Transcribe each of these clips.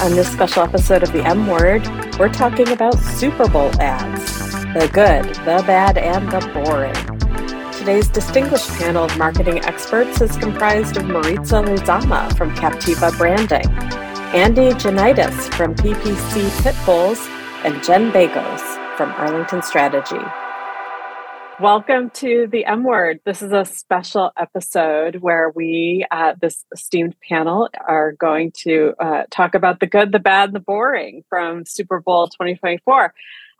On this special episode of the M Word, we're talking about Super Bowl ads the good, the bad, and the boring. Today's distinguished panel of marketing experts is comprised of Maritza Lizama from Captiva Branding, Andy Janitis from PPC Pitbulls, and Jen Bakos from Arlington Strategy. Welcome to the M Word. This is a special episode where we, uh, this esteemed panel, are going to uh, talk about the good, the bad, and the boring from Super Bowl 2024.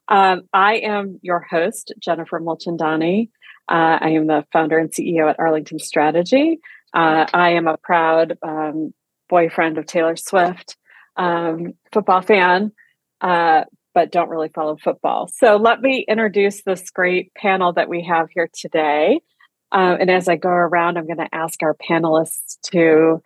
Um, I am your host, Jennifer Mulchandani. Uh, I am the founder and CEO at Arlington Strategy. Uh, I am a proud um, boyfriend of Taylor Swift, um, football fan, uh, but don't really follow football. So let me introduce this great panel that we have here today. Uh, and as I go around, I'm going to ask our panelists to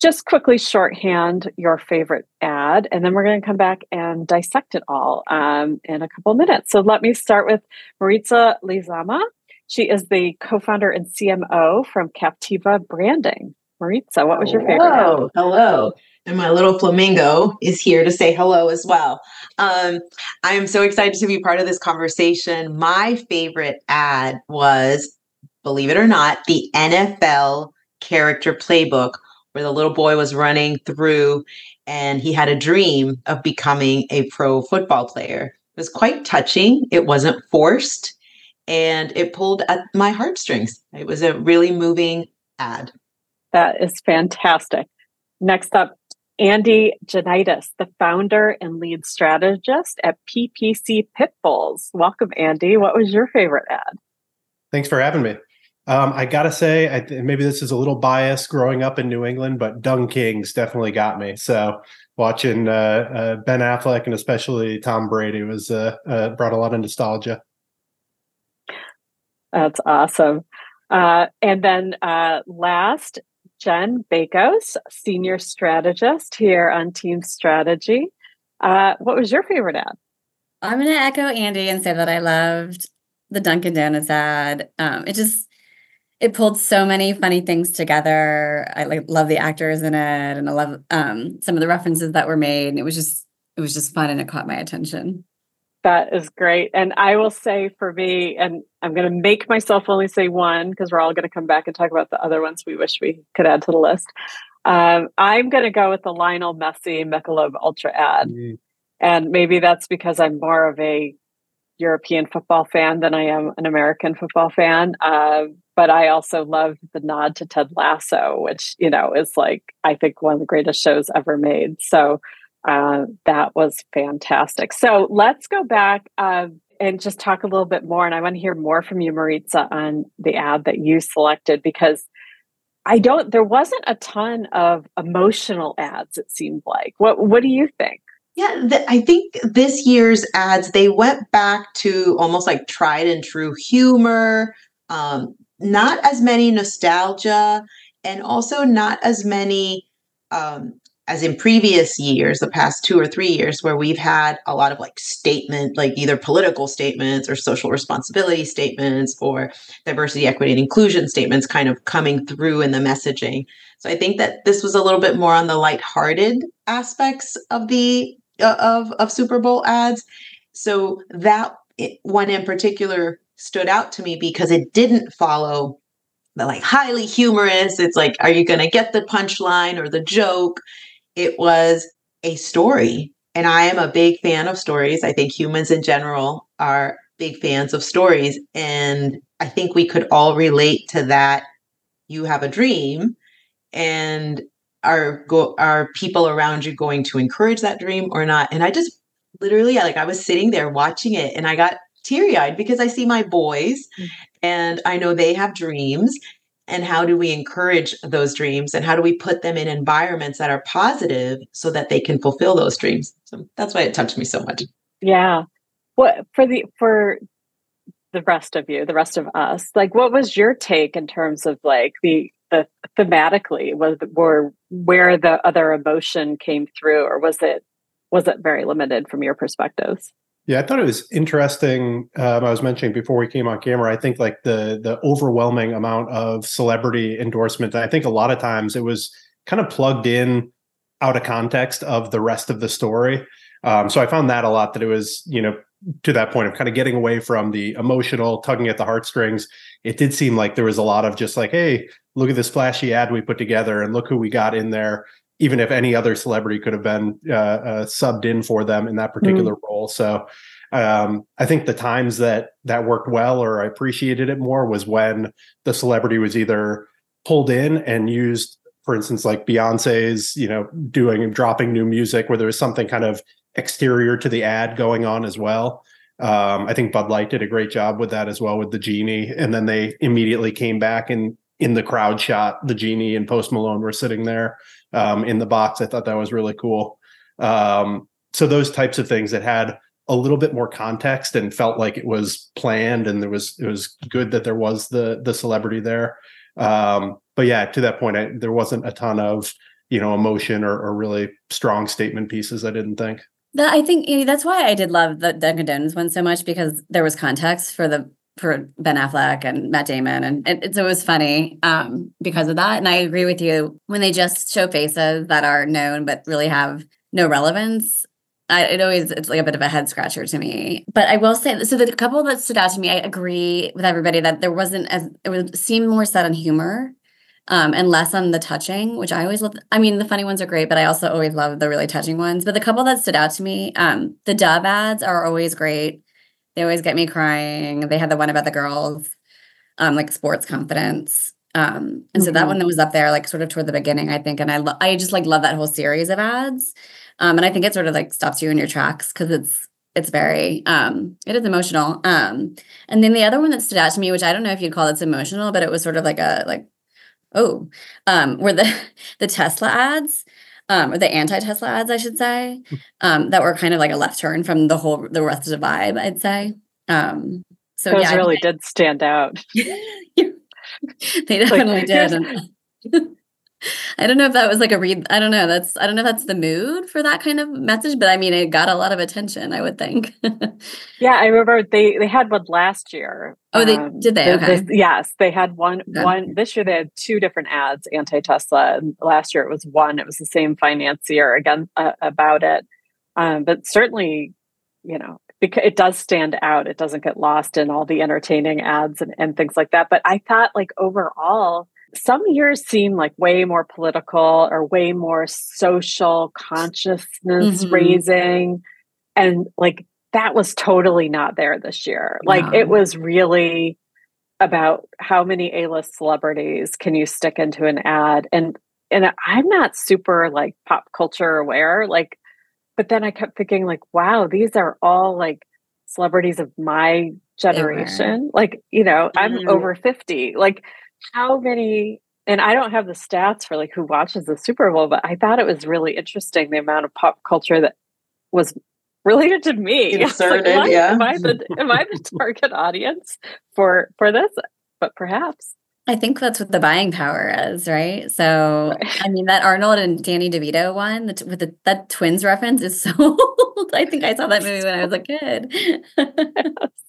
just quickly shorthand your favorite ad, and then we're going to come back and dissect it all um, in a couple minutes. So let me start with Maritza Lizama. She is the co-founder and CMO from Captiva Branding. Maritza, what was your favorite? Hello, hello and my little flamingo is here to say hello as well. Um, I am so excited to be part of this conversation. My favorite ad was, believe it or not, the NFL character playbook, where the little boy was running through and he had a dream of becoming a pro football player. It was quite touching, it wasn't forced, and it pulled at my heartstrings. It was a really moving ad. That is fantastic. Next up, Andy Janitis, the founder and lead strategist at PPC Pitbulls. Welcome, Andy. What was your favorite ad? Thanks for having me. Um, I gotta say, I th- maybe this is a little biased growing up in New England, but Dunkin's definitely got me. So watching uh, uh, Ben Affleck and especially Tom Brady was uh, uh brought a lot of nostalgia. That's awesome. Uh, and then uh, last, Jen Bakos, Senior Strategist here on Team Strategy. Uh, what was your favorite ad? I'm going to echo Andy and say that I loved the Dunkin' Donuts ad. Um, it just it pulled so many funny things together. I like love the actors in it, and I love um, some of the references that were made. And it was just it was just fun, and it caught my attention. That is great. And I will say for me, and I'm going to make myself only say one because we're all going to come back and talk about the other ones we wish we could add to the list. Um, I'm going to go with the Lionel Messi Michelob Ultra ad. Mm. And maybe that's because I'm more of a European football fan than I am an American football fan. Uh, but I also love the nod to Ted Lasso, which, you know, is like, I think one of the greatest shows ever made. So uh, that was fantastic. So let's go back uh, and just talk a little bit more. And I want to hear more from you, Maritza, on the ad that you selected because I don't. There wasn't a ton of emotional ads. It seemed like. What What do you think? Yeah, I think this year's ads they went back to almost like tried and true humor. Um, not as many nostalgia, and also not as many um, as in previous years, the past two or three years, where we've had a lot of like statement, like either political statements or social responsibility statements or diversity, equity, and inclusion statements kind of coming through in the messaging. So I think that this was a little bit more on the lighthearted aspects of the uh, of of Super Bowl ads. So that one in particular stood out to me because it didn't follow the like highly humorous. It's like, are you going to get the punchline or the joke? It was a story. And I am a big fan of stories. I think humans in general are big fans of stories. And I think we could all relate to that. You have a dream, and are go are people around you going to encourage that dream or not? And I just literally like I was sitting there watching it and I got teary-eyed because I see my boys mm. and I know they have dreams and how do we encourage those dreams and how do we put them in environments that are positive so that they can fulfill those dreams? So that's why it touched me so much. Yeah. What for the for the rest of you the rest of us like what was your take in terms of like the the thematically was or where the other emotion came through or was it was it very limited from your perspectives yeah, I thought it was interesting. Um, I was mentioning before we came on camera. I think like the the overwhelming amount of celebrity endorsement. I think a lot of times it was kind of plugged in out of context of the rest of the story. Um, so I found that a lot that it was, you know, to that point of kind of getting away from the emotional tugging at the heartstrings. It did seem like there was a lot of just like, hey, look at this flashy ad we put together and look who we got in there. Even if any other celebrity could have been uh, uh, subbed in for them in that particular mm-hmm. role. So um, I think the times that that worked well or I appreciated it more was when the celebrity was either pulled in and used for instance, like Beyonce's, you know, doing dropping new music where there was something kind of exterior to the ad going on as well. Um, I think Bud Light did a great job with that as well with the genie, and then they immediately came back and in the crowd shot the genie and Post Malone were sitting there um, in the box. I thought that was really cool. Um, so those types of things that had a little bit more context and felt like it was planned and there was it was good that there was the the celebrity there. Um, but yeah, to that point, I, there wasn't a ton of you know emotion or, or really strong statement pieces. I didn't think. That I think you know, that's why I did love the Dunkin' Donuts one so much because there was context for the for Ben Affleck and Matt Damon, and it, it, it was funny um, because of that. And I agree with you when they just show faces that are known but really have no relevance. I, it always it's like a bit of a head scratcher to me. But I will say so the couple that stood out to me, I agree with everybody that there wasn't as it would seem more set on humor um, and less on the touching, which I always love. I mean, the funny ones are great, but I also always love the really touching ones. But the couple that stood out to me, um, the Dove ads are always great. They always get me crying. They had the one about the girls, um, like sports confidence. Um, and so mm-hmm. that one that was up there, like sort of toward the beginning, I think. And I, lo- I just like love that whole series of ads. Um, and I think it sort of like stops you in your tracks because it's it's very um it is emotional um and then the other one that stood out to me which i don't know if you'd call it emotional but it was sort of like a like oh, um, were the the Tesla ads, um, or the anti-Tesla ads, I should say, hmm. um, that were kind of like a left turn from the whole the rest of the vibe, I'd say. Um, so those yeah, really did stand out. they definitely like, did. I don't know if that was like a read. I don't know. That's I don't know if that's the mood for that kind of message, but I mean, it got a lot of attention. I would think. yeah, I remember they they had one last year. Oh, they um, did they? Okay. This, yes, they had one okay. one this year. They had two different ads, anti Tesla. And last year it was one. It was the same financier again uh, about it, um, but certainly, you know, because it does stand out. It doesn't get lost in all the entertaining ads and, and things like that. But I thought, like overall some years seem like way more political or way more social consciousness mm-hmm. raising. And like that was totally not there this year. Like no. it was really about how many A-list celebrities can you stick into an ad and and I'm not super like pop culture aware like but then I kept thinking like wow these are all like celebrities of my generation like you know I'm mm-hmm. over 50 like how many and I don't have the stats for like who watches the Super Bowl, but I thought it was really interesting the amount of pop culture that was related to me. Inserted, like, yeah. Am I the am I the target audience for for this? But perhaps. I think that's what the buying power is, right? So, right. I mean, that Arnold and Danny DeVito one the, with the, that twins reference is so. Old. I think I saw that movie when I was a kid.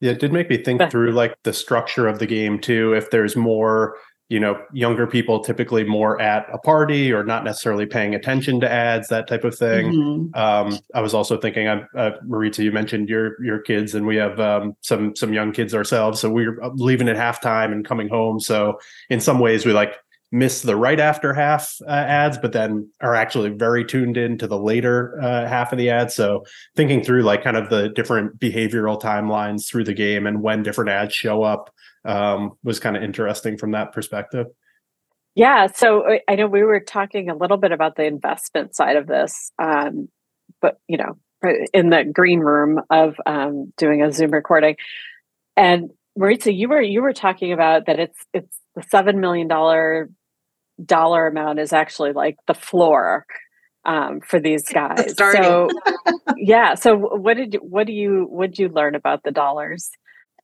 Yeah, it did make me think through like the structure of the game too. If there's more, you know, younger people typically more at a party or not necessarily paying attention to ads, that type of thing. Mm-hmm. Um, I was also thinking, uh, Maritza, you mentioned your your kids, and we have um, some some young kids ourselves. So we're uh, leaving at halftime and coming home. So in some ways, we like miss the right after half uh, ads, but then are actually very tuned in to the later uh, half of the ads. So thinking through like kind of the different behavioral timelines through the game and when different ads show up um, was kind of interesting from that perspective. Yeah, so uh, I know we were talking a little bit about the investment side of this, um, but you know, in the green room of um, doing a Zoom recording, and Maritza, you were you were talking about that it's it's the seven million dollar dollar amount is actually like the floor um, for these guys. So, yeah. So, what did you, what do you what did you learn about the dollars?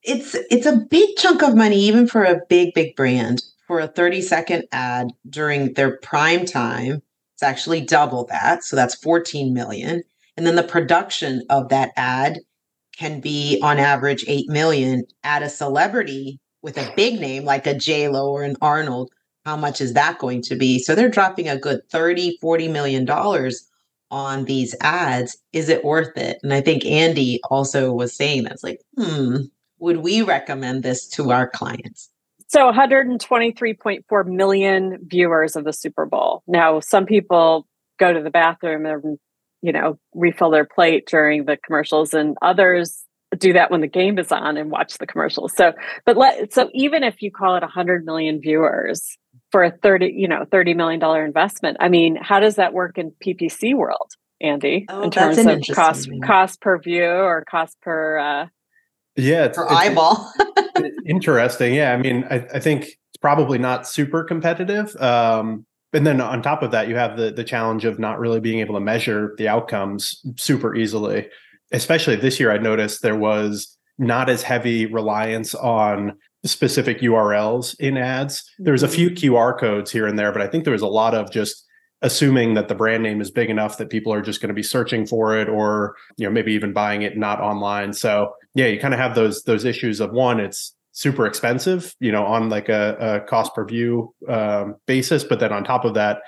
It's it's a big chunk of money, even for a big big brand. For a thirty second ad during their prime time, it's actually double that. So that's fourteen million. And then the production of that ad can be on average 8 million at a celebrity with a big name like a J Lo or an Arnold how much is that going to be? So they're dropping a good 30, 40 million dollars on these ads. Is it worth it? And I think Andy also was saying that's like, hmm, would we recommend this to our clients? So 123.4 million viewers of the Super Bowl. Now, some people go to the bathroom and you know refill their plate during the commercials and others do that when the game is on and watch the commercials. So, but let so even if you call it 100 million viewers for a 30, you know, 30 million dollar investment, I mean, how does that work in PPC world, Andy, Oh, in terms an of cost one. cost per view or cost per uh Yeah, it's, Per it's- eyeball. interesting. Yeah, I mean, I, I think it's probably not super competitive. Um, and then on top of that, you have the the challenge of not really being able to measure the outcomes super easily. Especially this year, I noticed there was not as heavy reliance on specific URLs in ads. There was a few QR codes here and there, but I think there was a lot of just assuming that the brand name is big enough that people are just going to be searching for it or you know maybe even buying it not online so yeah you kind of have those those issues of one it's super expensive you know on like a, a cost per view um, basis but then on top of that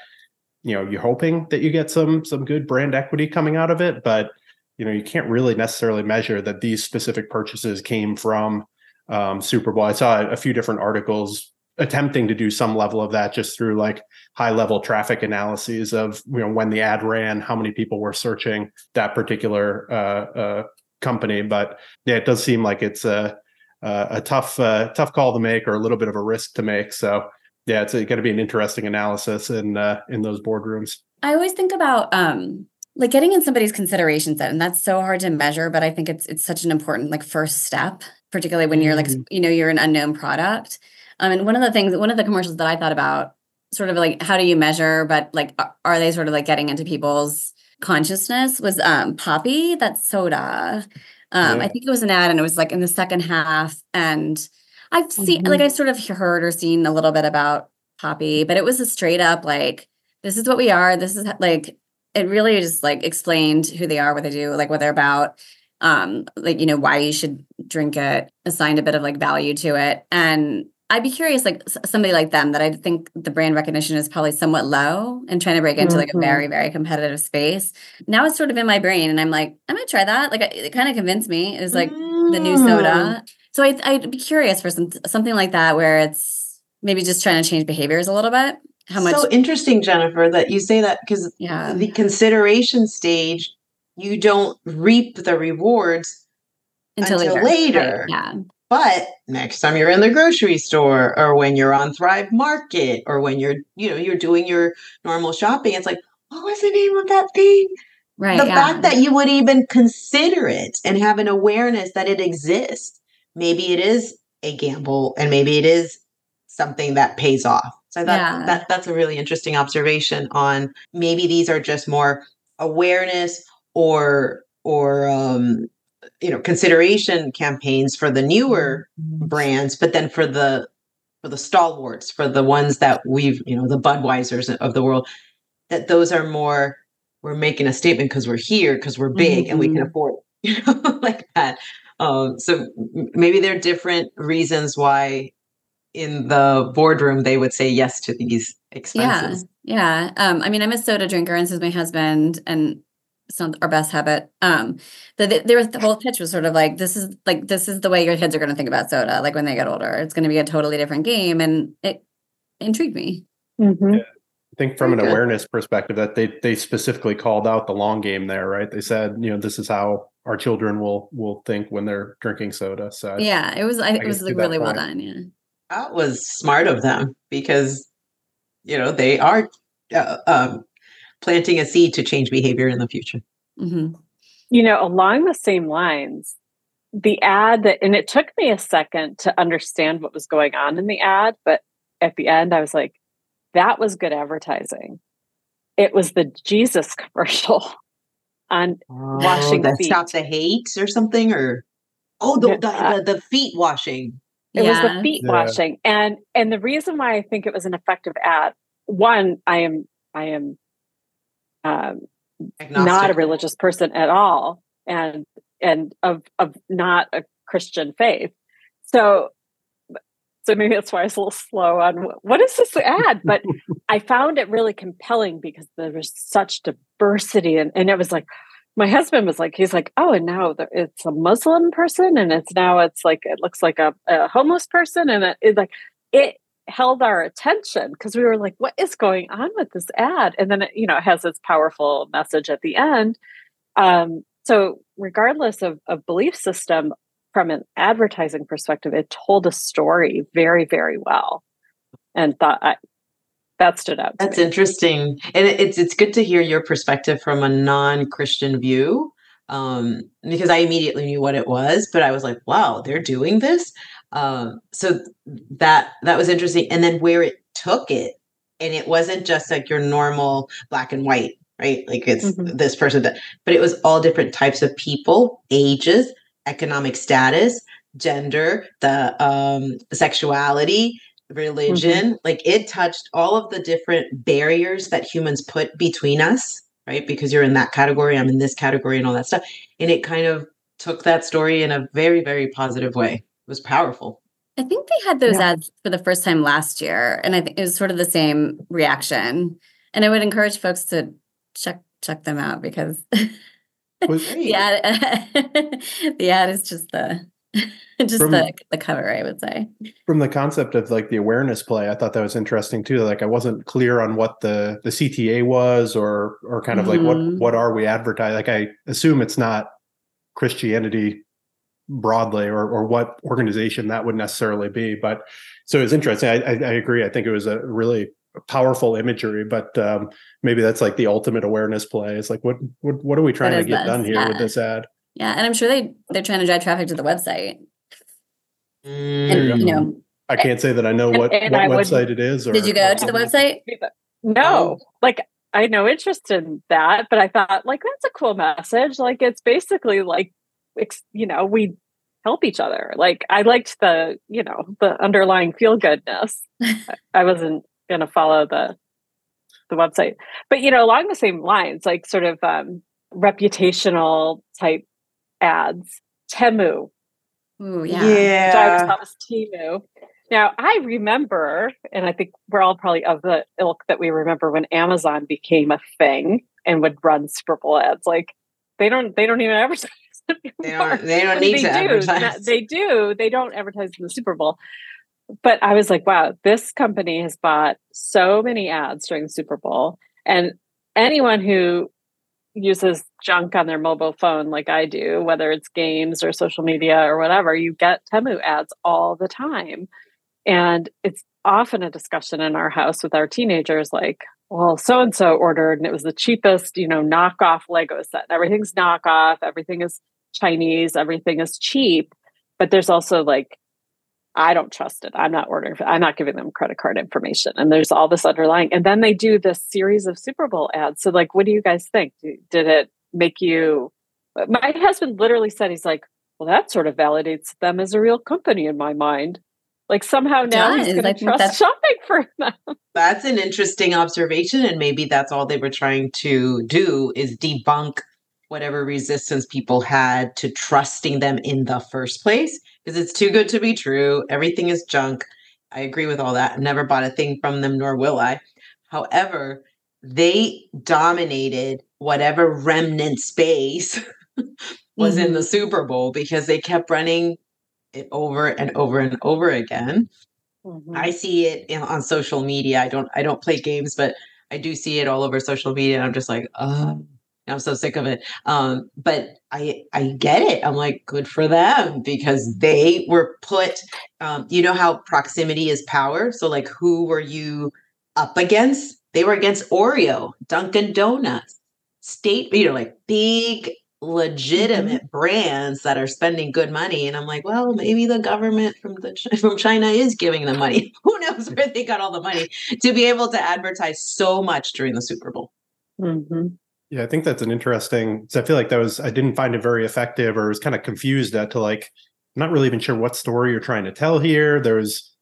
you know you're hoping that you get some some good brand equity coming out of it but you know you can't really necessarily measure that these specific purchases came from um, super bowl. I saw a few different articles attempting to do some level of that just through like high level traffic analyses of you know when the ad ran how many people were searching that particular uh, uh, company. But yeah it does seem like it's a a, tough uh, tough call to make or a little bit of a risk to make. So yeah it's going to be an interesting analysis in uh, in those boardrooms. I always think about um like getting in somebody's consideration set and that's so hard to measure but I think it's it's such an important like first step particularly when you're like Mhm. you know you're an unknown product. Um and one of the things one of the commercials that I thought about sort of like how do you measure but like are they sort of like getting into people's consciousness was um Poppy that soda. Um I think it was an ad and it was like in the second half and I've seen like I've sort of heard or seen a little bit about Poppy but it was a straight up like this is what we are this is like it really just like explained who they are what they do like what they're about um like you know why you should drink it assigned a bit of like value to it. And i'd be curious like somebody like them that i think the brand recognition is probably somewhat low and trying to break into like a very very competitive space. Now it's sort of in my brain and i'm like I'm gonna try that. Like it kind of convinced me. It was like the new Mm. soda so I, i'd be curious for some something like that where it's maybe just trying to change behaviors a little bit. How much So interesting, Jennifer, that you say that because yeah. the consideration stage, you don't reap the rewards until, until later, later. Yeah But next time you're in the grocery store or when you're on Thrive Market or when you're, you know, you're doing your normal shopping, it's like, what was the name of that thing? right the yeah. fact that you would even consider it and have an awareness that it exists. Maybe it is a gamble and maybe it is something that pays off. So that, Yeah. that that's a really interesting observation on maybe these are just more awareness or or um you know consideration campaigns for the newer brands but then for the for the stalwarts for the ones that we've you know the budweisers of the world that those are more we're making a statement because we're here because we're big and we can Mhm. afford it, you know like that um so maybe there are different reasons why in the boardroom they would say yes to these expenses Yeah, yeah. Um, I mean, I'm a soda drinker, and so is my husband, and it's not our best habit. Um, the, the, there was the whole pitch was sort of like this is like this is the way your kids are going to think about soda, like when they get older. It's going to be a totally different game, and it intrigued me. mhm. I think from Very an good. awareness perspective that they they specifically called out the long game there, right? They said, you know, this is how our children will will think when they're drinking soda. So Yeah, it was. I, it was like that really well done. Yeah. that was smart of them because you know they are uh, um, planting a seed to change behavior in the future hmm you know, along the same lines, the ad that, and it took me a second to understand what was going on in the ad, but at the end, I was like, that was good advertising. It was the Jesus commercial on Washing the feet. stop the hate or something or oh the, the, the, the feet washing it was the feet Yeah. washing and and the reason why i think it was an effective ad one i am i am um, not a religious person at all and and of of not a christian faith so So maybe that's why I was a little slow on what is this ad. But I found it really compelling because there was such diversity, and, and it was like my husband was like, he's like, oh, and now it's a Muslim person, and it's now it's like it looks like a, a homeless person, and it, it like it held our attention because we were like, what is going on with this ad? And then it, you know, it has this powerful message at the end. Um, so regardless of, of belief system, from an advertising perspective, it told a story very, very well. And thought I, that stood out. That's me. interesting. And it's it's good to hear your perspective from a non-Christian view. Um, because I immediately knew what it was, but I was like, wow, they're doing this. Um, so that that was interesting. And then where it took it, and it wasn't just like your normal black and white, right? Like it's mm-hmm. this person that, but it was all different types of people, ages, economic status, gender, the um, sexuality, religion. Mm-hmm. Like it touched all of the different barriers that humans put between us, right? Because you're in that category, I'm in this category, and all that stuff. And it kind of took that story in a very, very positive way was powerful. I think they had those yeah. ads for the first time last year, and I think it was sort of the same reaction. And I would encourage folks to check check them out because the ad the ad is just the just from, the the cover, I would say. From the concept of like the awareness play, I thought that was interesting too. Like I wasn't clear on what the the CTA was, or or kind of mm-hmm. like what mm-hmm. what are we advertising? Like I assume it's not Christianity broadly or, or what organization that would necessarily be. But so it's interesting. I, I, I agree. I think it was a really powerful imagery, but um, maybe that's like the ultimate awareness play. It's like, what, what, what are we trying to get this? done here yeah. with this ad? Yeah. And I'm sure they, they're trying to drive traffic to the website. Mm. And, you know, I can't say that I know what, and, and what website it is. Or, did you go to the website? No, like I had no interest in that, but I thought like that's a cool message. Like it's basically like you know, we help each other. Like I liked the, you know, the underlying feel goodness. I wasn't going to follow the the website, but you know, along the same lines, like sort of um, reputational type ads. Temu. Ooh, yeah. Yeah. That was Temu. Now I remember, and I think we're all probably of the ilk that we remember when Amazon became a thing and would run Super Bowl ads. Like they don't, they don't even advertise they don't, they don't need they to do. advertise. They do. They don't advertise in the Super Bowl. But I was like, wow, this company has bought so many ads during the Super Bowl. And anyone who uses junk on their mobile phone like I do, whether it's games or social media or whatever, you get Temu ads all the time. And it's often a discussion in our house with our teenagers like, well, so and so ordered and it was the cheapest, you know, knockoff Lego set. Everything's knockoff, everything is Chinese, everything is cheap, but there's also like I don't trust it. I'm not ordering. I'm not giving them credit card information. And there's all this underlying. And then they do this series of Super Bowl ads. So, like, what do you guys think? Did it make you? My husband literally said, he's like, well, that sort of validates them as a real company in my mind. Like somehow now he's going to trust shopping for them. That's an interesting observation, and maybe that's all they were trying to do is debunk whatever resistance people had to trusting them in the first place because it's too good to be true. Everything is junk. I agree with all that. I Never bought a thing from them, nor will I. However, they dominated whatever remnant space was mm-hmm. in the mm-hmm. Super Bowl because they kept running it over and over and over again. Mm-hmm. I see it in, on social media. I don't I don't play games, but I do see it all over social media and I'm just like, oh, I'm so sick of it. Um, but I I get it. I'm like, good for them because they were put. Um, you know how proximity is power. So like, who were you up against? They were against Oreo, Dunkin' Donuts, state. You know, like big legitimate mm-hmm. brands that are spending good money and i'm like well maybe the government from the from china is giving them money who knows where they got all the money to be able to advertise so much during the super bowl mm-hmm. Yeah, I think that's an interesting. So I feel like that was I didn't find it very effective, or was kind of confused at to like I'm not really even sure what story you're trying to tell here. There's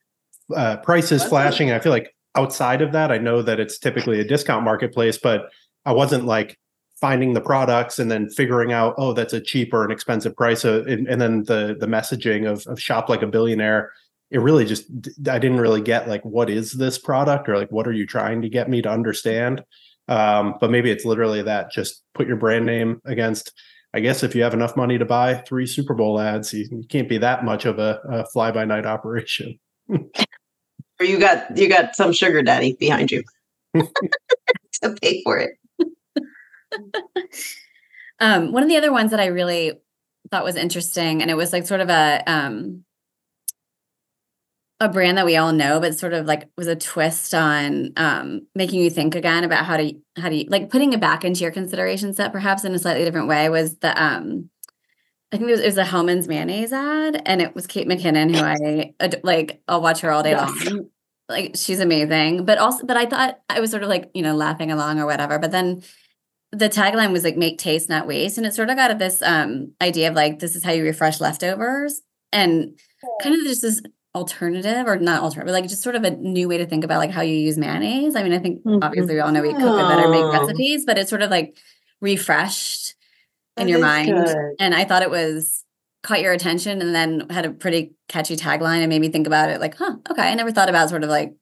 uh, prices that's flashing. I feel like outside of that, I know that it's typically a discount marketplace, but I wasn't like finding the products and then figuring out oh that's a cheap or an expensive price, uh, and, and, then the the messaging of, of shop like a billionaire it really just I didn't really get like what is this product or like what are you trying to get me to understand. Um, but maybe it's literally that just put your brand name against. I guess if you have enough money to buy three Super Bowl ads, you, you can't be that much of a, a fly by night operation. or you got you got some sugar daddy behind you to pay for it. um, one of the other ones that I really thought was interesting, and it was like sort of a um, a brand that we all know, but sort of like was a twist on um, making you think again about how to how to like putting it back into your consideration set, perhaps in a slightly different way. Was the um, I think it was, it was a Hellmann's mayonnaise ad, and it was Kate McKinnon, who I like. I'll watch her all day long. Like she's amazing, but also, but I thought I was sort of like you know laughing along or whatever. But then the tagline was like "Make taste, not waste," and it sort of got at this um idea of like this is how you refresh leftovers, and kind of just this alternative or not alternative, but like just sort of a new way to think about like how you use mayonnaise. I mean, I think mm-hmm. obviously we all know we cook it better, make recipes, but it's sort of like refreshed that in your mind. Good. And I thought it was caught your attention and then had a pretty catchy tagline and made me think about it like, huh, okay. I never thought about sort of like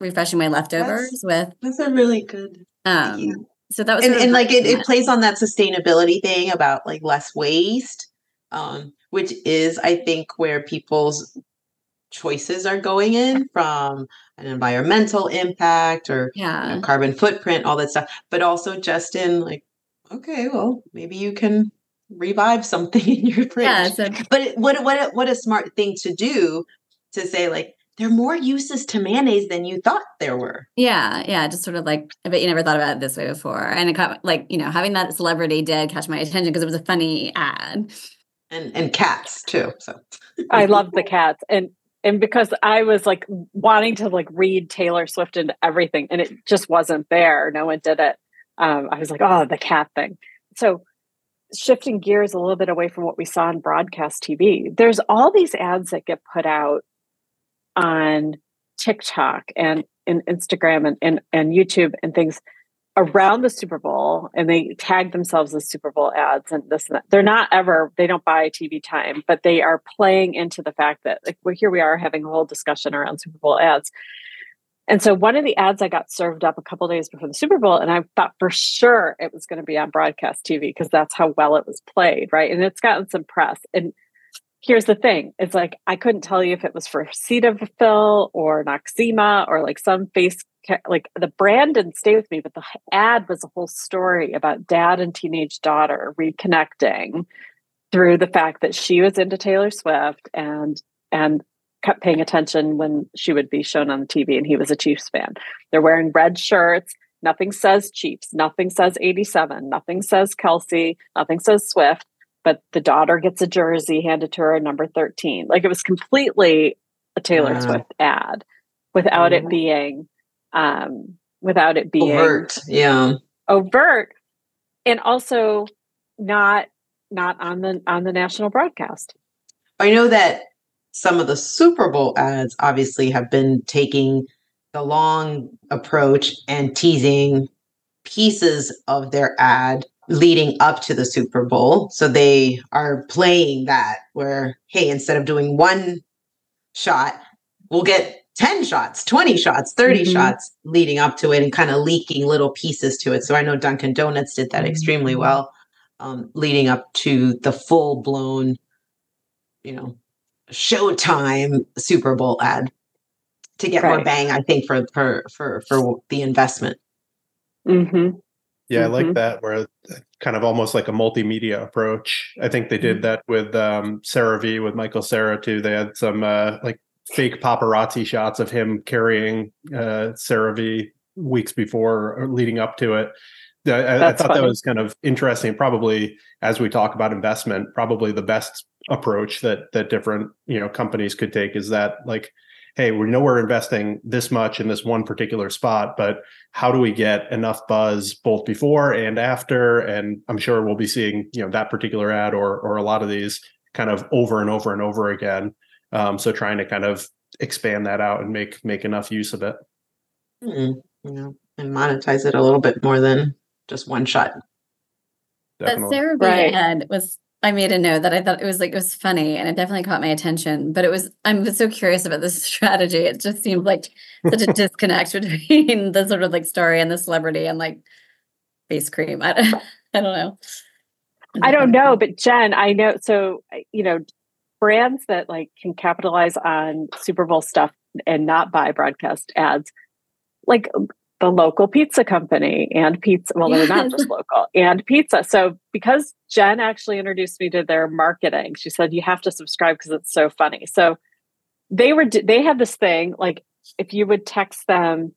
refreshing my leftovers that's, with that's a really good um so that was and, and like it, it plays on that sustainability thing about like less waste um which is i think where people's choices are going in from an environmental impact or yeah. you know, carbon footprint, all that stuff, but also just in like, okay, well, maybe you can revive something in your fridge. Yeah, so- but it, what what what a smart thing to do to say like there are more uses to mayonnaise than you thought there were. Yeah, yeah, just sort of like I bet you never thought about it this way before, and it got like you know having that celebrity did catch my attention because it was a funny ad. And and cats too. So I love the cats and and because I was like wanting to like read Taylor Swift and everything, and it just wasn't there. No one did it. Um, I was like, oh, the cat thing. So shifting gears a little bit away from what we saw on broadcast TV, there's all these ads that get put out on TikTok and in Instagram and, and, and YouTube and things around the Super Bowl and they tag themselves as Super Bowl ads and this and that. They're not ever, they don't buy TV time, but they are playing into the fact that like well, here we are having a whole discussion around Super Bowl ads. And so one of the ads I got served up a couple days before the Super Bowl, and I thought for sure it was going to be on broadcast TV because that's how well it was played, right? And it's gotten some press. And here's the thing it's like i couldn't tell you if it was for cetaphil or noxzema or like some face like the brand didn't stay with me, but the ad was a whole story about dad and teenage daughter reconnecting through the fact that she was into Taylor Swift and and kept paying attention when she would be shown on the TV and he was a Chiefs fan. They're wearing red shirts. Nothing says Chiefs, nothing says 87, nothing says kelsey nothing says Swift, but the daughter gets a jersey handed to her number 13. Like it was completely a Taylor Swift ad without it being um, without it being overt. Yeah, overt, and also not not on the on the national broadcast. I know that some of the Super Bowl ads obviously have been taking the long approach and teasing pieces of their ad leading up to the Super Bowl. So they are playing that where, hey, instead of doing one shot, we'll get 10 shots, 20 shots, 30 mm-hmm. shots leading up to it and kind of leaking little pieces to it. So I know Dunkin' Donuts did that extremely mm-hmm. well, um, leading up to the full blown, you know, Showtime Super Bowl ad to get right. more bang, I think, for for for for the investment. Mm-hmm. Yeah, I like mm-hmm. that where kind of almost like a multimedia approach. I think they did mm-hmm. that with um V with Michael Cera too. They had some uh like fake paparazzi shots of him carrying uh, V weeks before or leading up to it. I, I thought funny. that was kind of interesting. Probably as we talk about investment, probably the best approach that that different you know companies could take is that like, hey, we know we're investing this much in this one particular spot, but how do we get enough buzz both before and after? And I'm sure we'll be seeing you know that particular ad or or a lot of these kind of over and over and over again um, so trying to kind of expand that out and make make enough use of it. Mm-hmm. You know, and monetize it a little bit more than just one shot. Definitely. That CeraVe right. ad was I made a note that I thought it was like it was funny and it definitely caught my attention. But it was I'm so curious about this strategy. It just seemed like such a disconnect between the sort of like story and the celebrity and like face cream. I don't, I don't know. I don't know, but Jen, I know. So you know, brands that like can capitalize on Super Bowl stuff and not buy broadcast ads, like the local pizza company and pizza. Well, they're not just local and pizza. So because Jen actually introduced me to their marketing, she said you have to subscribe because it's so funny. So they were they had this thing like if you would text them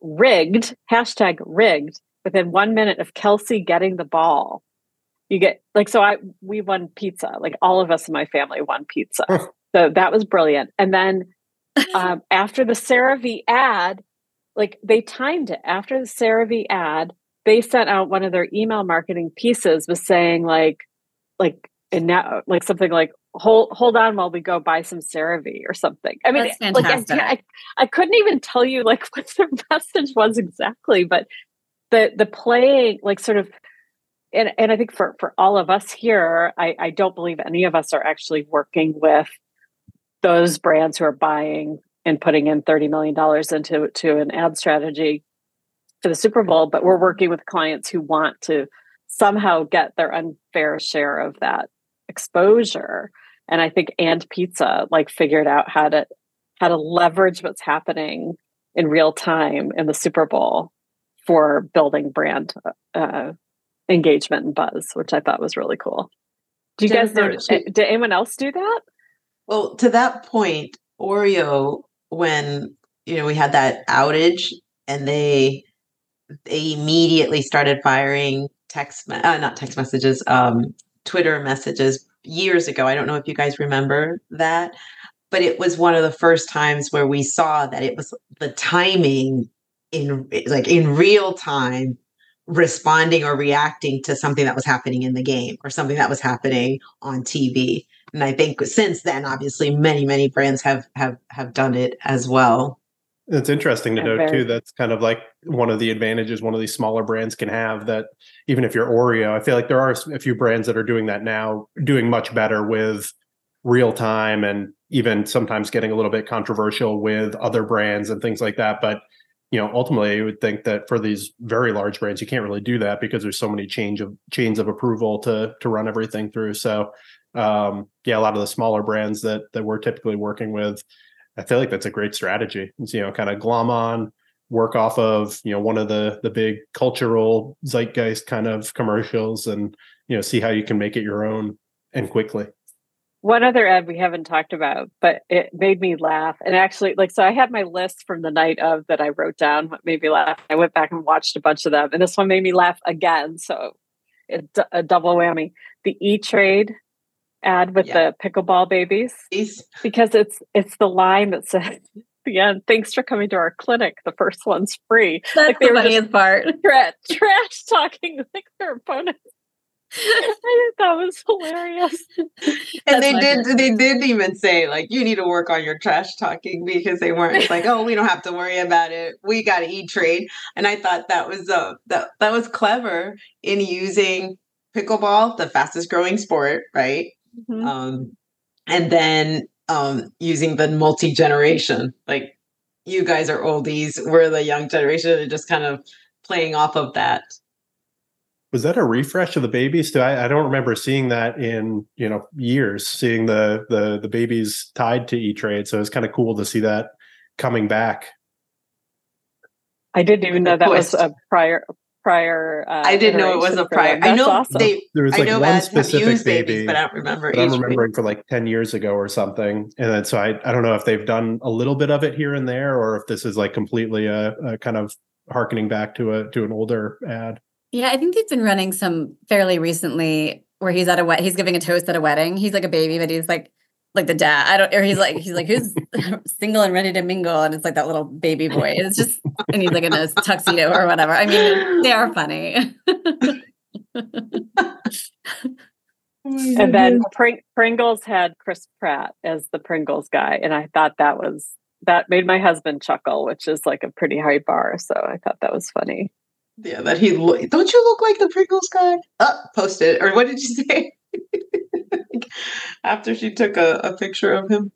rigged hashtag rigged within one minute of Kelsey getting the ball, you get like so. I we won pizza. Like all of us in my family won pizza. so that was brilliant. And then um, after the CeraVe ad like they timed it after the CeraVe ad. They sent out one of their email marketing pieces was saying like, like, and now like something like hold hold on while we go buy some CeraVe or something. I mean, like I, I, I couldn't even tell you like what their message was exactly, but the the playing like sort of and and I think for for all of us here, I, I don't believe any of us are actually working with those brands who are buying and putting in $30 million into to an ad strategy for the Super Bowl, but we're working with clients who want to somehow get their unfair share of that exposure. And I think and pizza like figured out how to how to leverage what's happening in real time in the Super Bowl for building brand uh, engagement and buzz, which I thought was really cool. Do you guys know? Did anyone else do that? Well, to that point, Oreo when you know we had that outage and they they immediately started firing text uh, not text messages um twitter messages years ago. I don't know if you guys remember that but it was one of the first times where we saw that it was the timing in like in real time responding or reacting to something that was happening in the game or something that was happening on tv and I think since then, obviously, many many brands have have have done it as well. It's interesting to note too. That's kind of like one of the advantages one of these smaller brands can have. That even if you're Oreo, I feel like there are a few brands that are doing that now, doing much better with real time and even sometimes getting a little bit controversial with other brands and things like that. But you know, ultimately, you would think that for these very large brands, you can't really do that because there's so many change of chains of approval to to run everything through. So um, yeah, a lot of the smaller brands that that we're typically working with, I feel like that's a great strategy. It's, you know, kind of glom on, work off of you know one of the the big cultural zeitgeist kind of commercials, and you know see how you can make it your own and quickly. One other ad we haven't talked about, but it made me laugh. And actually, like, so I had my list from the night of that I wrote down what made me laugh. I went back and watched a bunch of them, and this one made me laugh again. So it's a double whammy. The E Trade ad with yeah. the pickleball babies because it's it's the line that says yeah thanks for coming to our clinic the first one's free that's like the funniest part tra- trash talking like their opponents I thought that was hilarious. and they did favorite. they did even say like you need to work on your trash talking because they weren't like, oh, we don't have to worry about it. We got to eat trade. And I thought that was uh that that was clever in using pickleball, the fastest growing sport, right? Mm-hmm. Um, and then um, using the multi generation, like you guys are oldies, we're the young generation, and just kind of playing off of that. Was that a refresh of the babies? too? I, I don't remember seeing that in you know years. Seeing the the the babies tied to E Trade, so it's kind of cool to see that coming back. I didn't even know that was a prior prior. Uh, I didn't know it was a prior. I know awesome. they. There was like one specific baby, babies, but I don't remember. But I'm remembering baby. for like ten years ago or something, and then so I I don't know if they've done a little bit of it here and there, or if this is like completely a, a kind of harkening back to a to an older ad. Yeah, I think they've been running some fairly recently where he's at a wet he's giving a toast at a wedding. He's like a baby, but he's like like the dad. I don't, or he's like, he's like, who's single and ready to mingle? And it's like that little baby boy. It's just, and he's like in a tuxedo or whatever. I mean, they are funny. and then mm-hmm. Pring- Pringles had Chris Pratt as the Pringles guy. And I thought that was, that made my husband chuckle, which is like a pretty high bar. So I thought that was funny. Yeah, that he, lo- don't you look like the Pringles guy? Uh, post it. Or what did you say? after she took a, a picture of him.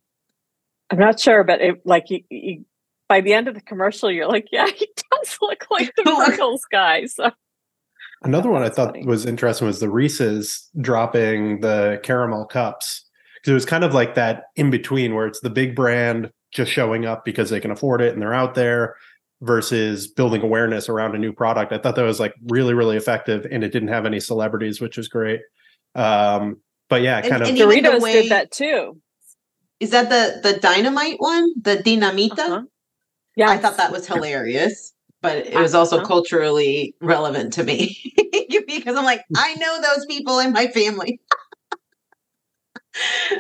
I'm not sure, but it like you, you, by the end of the commercial, you're like, yeah, he does look like the Pringles guy. So another one I thought funny. was interesting was the Reese's dropping the caramel cups because it was kind of like that in between where it's the big brand just showing up because they can afford it and they're out there versus building awareness around a new product. I thought that was like really, really effective and it didn't have any celebrities, which was great. Um, but yeah, kind and, of and Doritos way, did that too. Is that the the dynamite one? The dinamita? Uh-huh. Yeah. I thought that was hilarious, but it was also uh-huh. culturally relevant to me because I'm like, I know those people in my family.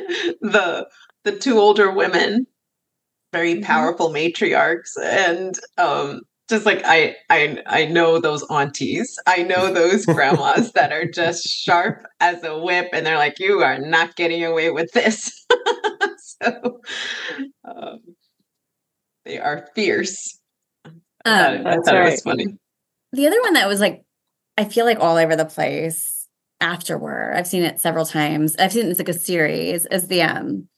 the the two older women very mm-hmm. powerful matriarchs and um just like I I I know those aunties. I know those grandmas that are just sharp as a whip and they're like you are not getting away with this. so um, they are fierce. Um, I thought, I thought right. it was funny. The other one that was like I feel like all over the place afterward. I've seen it several times. I've seen it's like a series is the um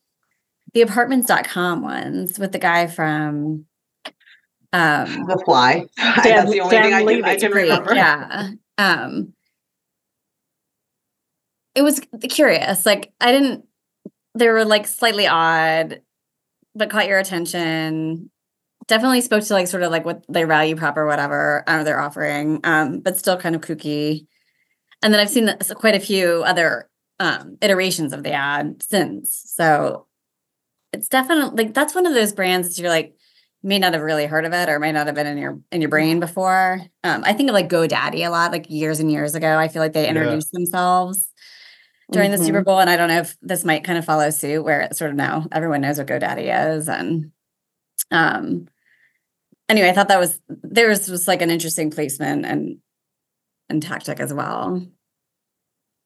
the apartments.com ones with the guy from um The Fly. Dan, That's the only Dan thing I can, I can remember. Yeah. Um it was curious. Like I didn't they were like slightly odd, but caught your attention. Definitely spoke to like sort of like what their value prop or whatever uh, they're offering, um, but still kind of kooky. And then I've seen quite a few other um, iterations of the ad since. So it's definitely like that's one of those brands that you're like may not have really heard of it or may not have been in your in your brain before. Um, I think of like GoDaddy a lot, like years and years ago. I feel like they introduced yeah. themselves during mm-hmm. the Super mm-hmm. Bowl, and I don't know if this might kind of follow suit, where it's sort of now everyone knows what GoDaddy is, and um, anyway, I thought that was there was, was like an interesting placement and and tactic as well.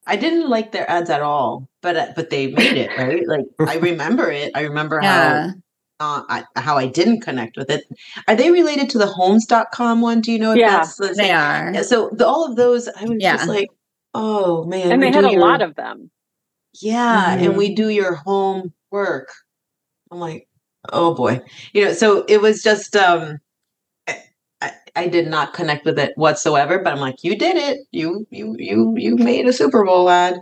I didn't like their ads at all, but uh, but they made it right. Like I remember it. I remember yeah. how uh, I, how I didn't connect with it. Are they related to the Homes.com one? Do you know? If yeah, that's the they are. Yeah, so the, all of those, I was yeah. just like, oh man, and they had a your, lot of them. Yeah, mm-hmm. and we do your home work. I'm like, oh boy, you know. So it was just um I did not connect with it whatsoever, but I'm like, you did it. You you you you made a Super Bowl ad.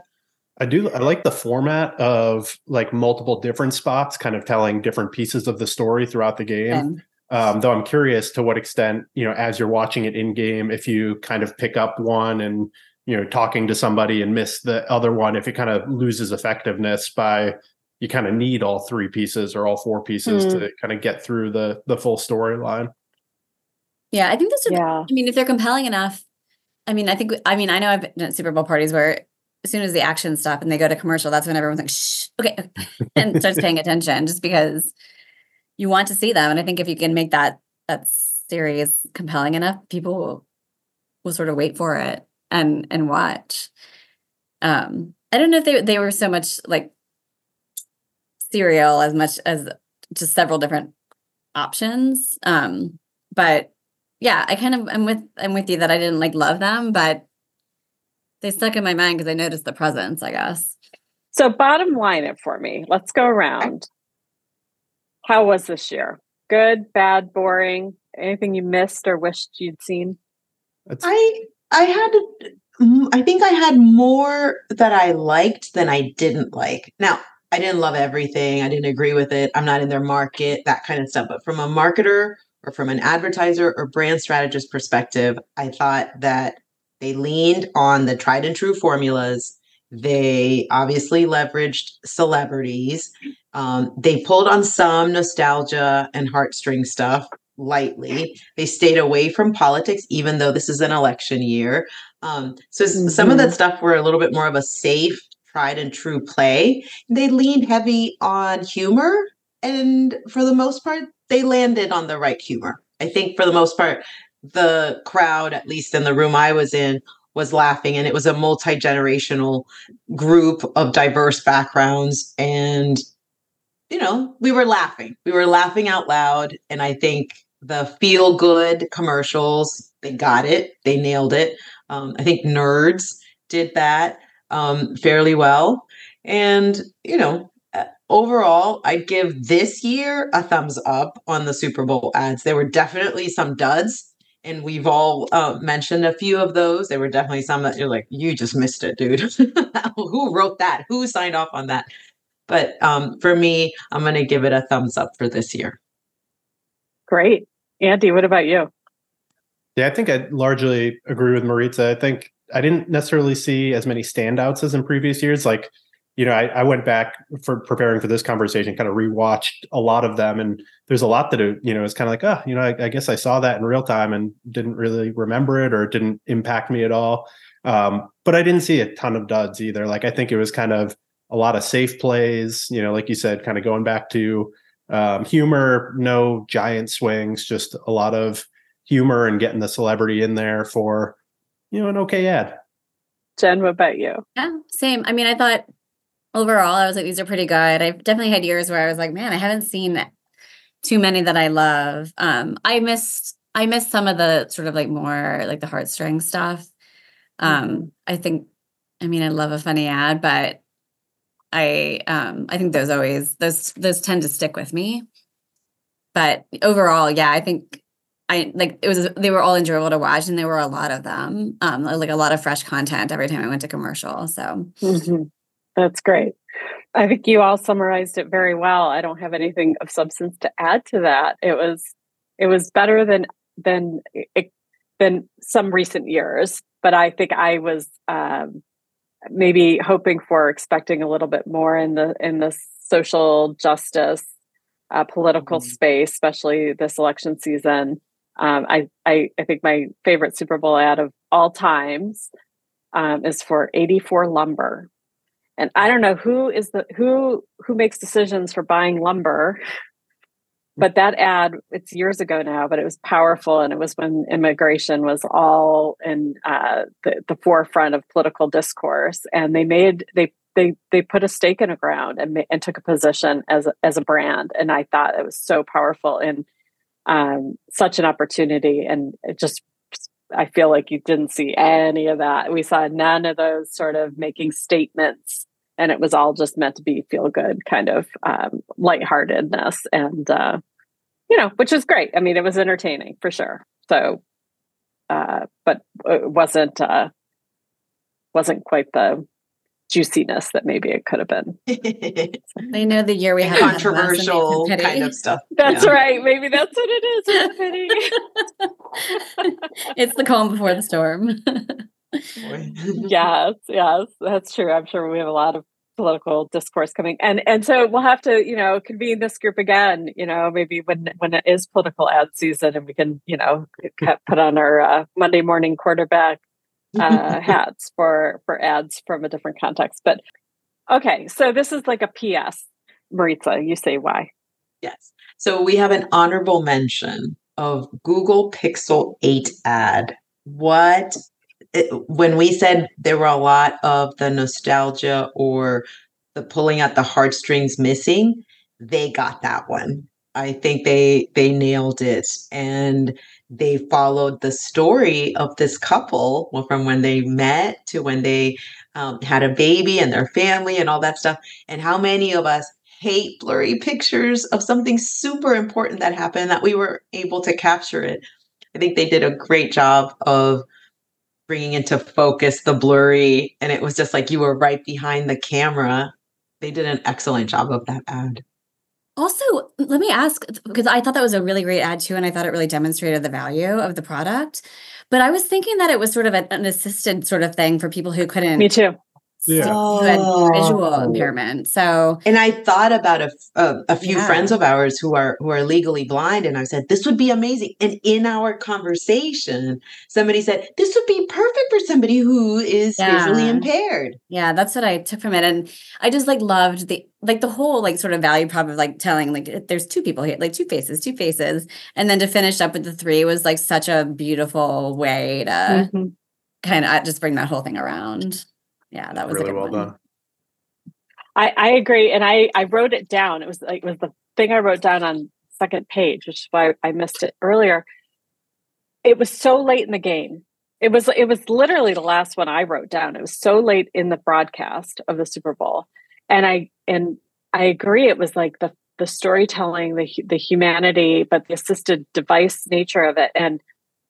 I do I like the format of like multiple different spots kind of telling different pieces of the story throughout the game. Um, though I'm curious to what extent, you know, as you're watching it in game, if you kind of pick up one and you know talking to somebody and miss the other one, if it kind of loses effectiveness by you kind of need all three pieces or all four pieces mm. to kind of get through the the full storyline. Yeah, I think this. Are, yeah. I mean, if they're compelling enough, I mean, I think. I mean, I know I've been at Super Bowl parties where as soon as the action stop and they go to commercial, that's when everyone's like, "Shh, okay," and starts paying attention, just because you want to see them. And I think if you can make that that series compelling enough, people will, will sort of wait for it and and watch. Um, I don't know if they they were so much like serial as much as just several different options. Um, but yeah, I kind of I'm with I'm with you that I didn't like love them, but they stuck in my mind because I noticed the presence, I guess. So bottom line it for me. Let's go around. How was this year? Good, bad, boring? Anything you missed or wished you'd seen? I I had I think I had more that I liked than I didn't like. Now, I didn't love everything. I didn't agree with it. I'm not in their market, that kind of stuff. But from a marketer or from an advertiser or brand strategist perspective, I thought that they leaned on the tried and true formulas. They obviously leveraged celebrities. Um, they pulled on some nostalgia and heartstring stuff lightly. They stayed away from politics, even though this is an election year. Um, so mm-hmm. some of that mm-hmm. stuff were a little bit more of a safe, tried and true play. They leaned heavy on humor. And for the most part, they landed on the right humor. I think for the most part, the crowd, at least in the room I was in, was laughing, and it was a multi generational group of diverse backgrounds. And, you know, we were laughing. We were laughing out loud. And I think the feel good commercials, they got it, they nailed it. Um, I think Nerds did that um, fairly well. And, you know, overall, I'd give this year a thumbs up on the Super Bowl ads. There were definitely some duds, and we've all uh, mentioned a few of those. There were definitely some that you're like, you just missed it, dude. Who wrote that? Who signed off on that? But um, for me, I'm going to give it a thumbs up for this year. Great. Andy, what about you? Yeah, I think I largely agree with Maritza. I think I didn't necessarily see as many standouts as in previous years. Like, you know, I, I went back for preparing for this conversation, kind of rewatched a lot of them, and there's a lot that you know is kind of like, oh, you know, I, I, guess I saw that in real time and didn't really remember it or it didn't impact me at all. Um, but I didn't see a ton of duds either. Like, I think it was kind of a lot of safe plays. You know, like you said, kind of going back to um, humor, no giant swings, just a lot of humor and getting the celebrity in there for you know an okay ad. Jen, what about you? Yeah, same. I mean, I thought overall, I was like, these are pretty good. I've definitely had years where I was like, man, I haven't seen too many that I love. Um, I missed I missed some of the sort of like more like the heartstring stuff. Um, mm-hmm. I think I mean I love a funny ad, but I um I think those always those those tend to stick with me. But overall, yeah, I think I like it was they were all enjoyable to watch and there were a lot of them. Um like a lot of fresh content every time I went to commercial. So mm-hmm. That's great. I think you all summarized it very well. I don't have anything of substance to add to that. It was it was better than than than some recent years, but I think I was um, maybe hoping for expecting a little bit more in the in the social justice uh, political mm-hmm. space, especially this election season. Um, I, I, I think my favorite Super Bowl ad of all times um, is for 84 Lumber, and I don't know who is the who who makes decisions for buying lumber, but that ad it's years ago now, but it was powerful, and it was when immigration was all in uh, the the forefront of political discourse, and they made they they they put a stake in the ground and and took a position as a, as a brand, and I thought it was so powerful and um, such an opportunity, and it just I feel like you didn't see any of that. We saw none of those sort of making statements, and it was all just meant to be feel good kind of um, lightheartedness, and uh, you know, which is great. I mean, it was entertaining for sure. So, uh, but it wasn't uh, wasn't quite the juiciness that maybe it could have been. I know the year we had controversial kind of stuff. That's yeah. right. Maybe that's what it is. it's the calm before the storm. yes, yes, that's true. I'm sure we have a lot of political discourse coming and and so we'll have to you know convene this group again you know maybe when when it is political ad season and we can you know put on our uh, monday morning quarterback uh, hats for for ads from a different context. But okay, so this is like a PS. Maritza, you say why? Yes. So we have an honorable mention of Google Pixel 8 ad. What it, when we said there were a lot of the nostalgia or the pulling at the heartstrings missing, they got that one. I think they they nailed it and they followed the story of this couple from when they met to when they um, had a baby and their family and all that stuff. And how many of us hate blurry pictures of something super important that happened that we were able to capture it? I think they did a great job of bringing into focus the blurry, and it was just like you were right behind the camera. They did an excellent job of that ad. Also, let me ask because I thought that was a really great ad too, and I thought it really demonstrated the value of the product. But I was thinking that it was sort of an assisted sort of thing for people who couldn't. Me too yeah. Oh. visual impairment. So, and I thought about a, a, a few yeah. friends of ours who are who are legally blind, and I said this would be amazing. And in our conversation, somebody said this would be perfect for somebody who is yeah. visually impaired. Yeah, that's what I took from it, and I just like loved the like the whole like sort of value prop of like telling like there's two people here, like two faces, two faces, and then to finish up with the three was like such a beautiful way to. Mm-hmm. Kind of just bring that whole thing around yeah, that was really well one. done. I, I agree, and I I wrote it down. It was like it was the thing I wrote down on second page, which is why I missed it earlier. It was so late in the game. It was it was literally the last one I wrote down. It was so late in the broadcast of the Super Bowl, and I and I agree. It was like the the storytelling, the the humanity, but the assisted device nature of it. And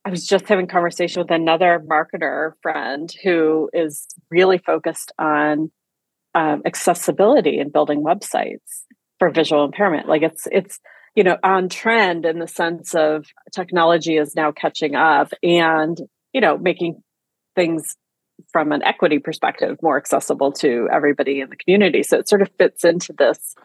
I was just having conversation with another marketer friend who is really focused on um, accessibility and building websites for visual impairment. Like it's it's you know on trend in the sense of technology is now catching up and you know making things from an equity perspective more accessible to everybody in the community. So it sort of fits into this.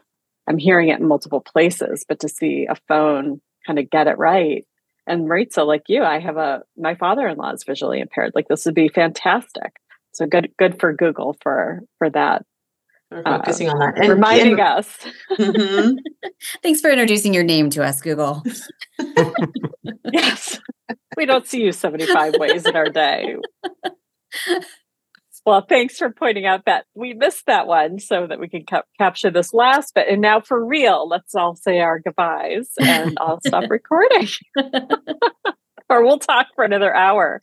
I'm hearing it in multiple places, but to see a phone kind of get it right. And Maritza, like you, I have a my father-in-law is visually impaired. Like this would be fantastic. So good good for Google for for that. For focusing uh, on that. And, reminding and, us. Mm-hmm. Thanks for introducing your name to us, Google. yes. We don't see you 75 ways in our day. Well, thanks for pointing out that we missed that one so that we can ca- capture this last bit. And now for real, let's all say our goodbyes and I'll stop recording. or we'll talk for another hour.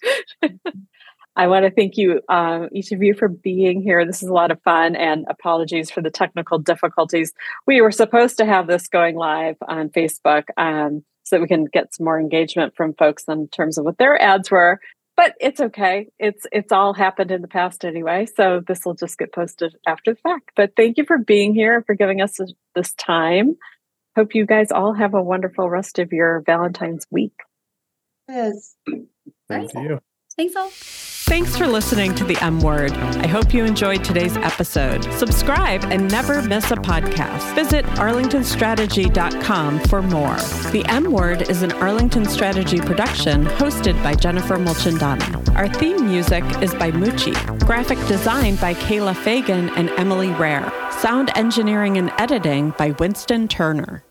I want to thank you, um, each of you, for being here. This is a lot of fun, and apologies for the technical difficulties. We were supposed to have this going live on Facebook um, so that we can get some more engagement from folks in terms of what their ads were but it's okay. It's it's all happened in the past anyway, so this will just get posted after the fact. But thank you for being here for giving us this time. Hope you guys all have a wonderful rest of your Valentine's week. Yes. Thank you. Thanks all. Thanks for listening to the M Word. I hope you enjoyed today's episode. Subscribe and never miss a podcast. Visit arlingtonstrategy.com for more. The M Word is an Arlington Strategy production hosted by Jennifer Mulchandani. Our theme music is by Mucci. Graphic design by Kayla Fagan and Emily Rare. Sound engineering and editing by Winston Turner.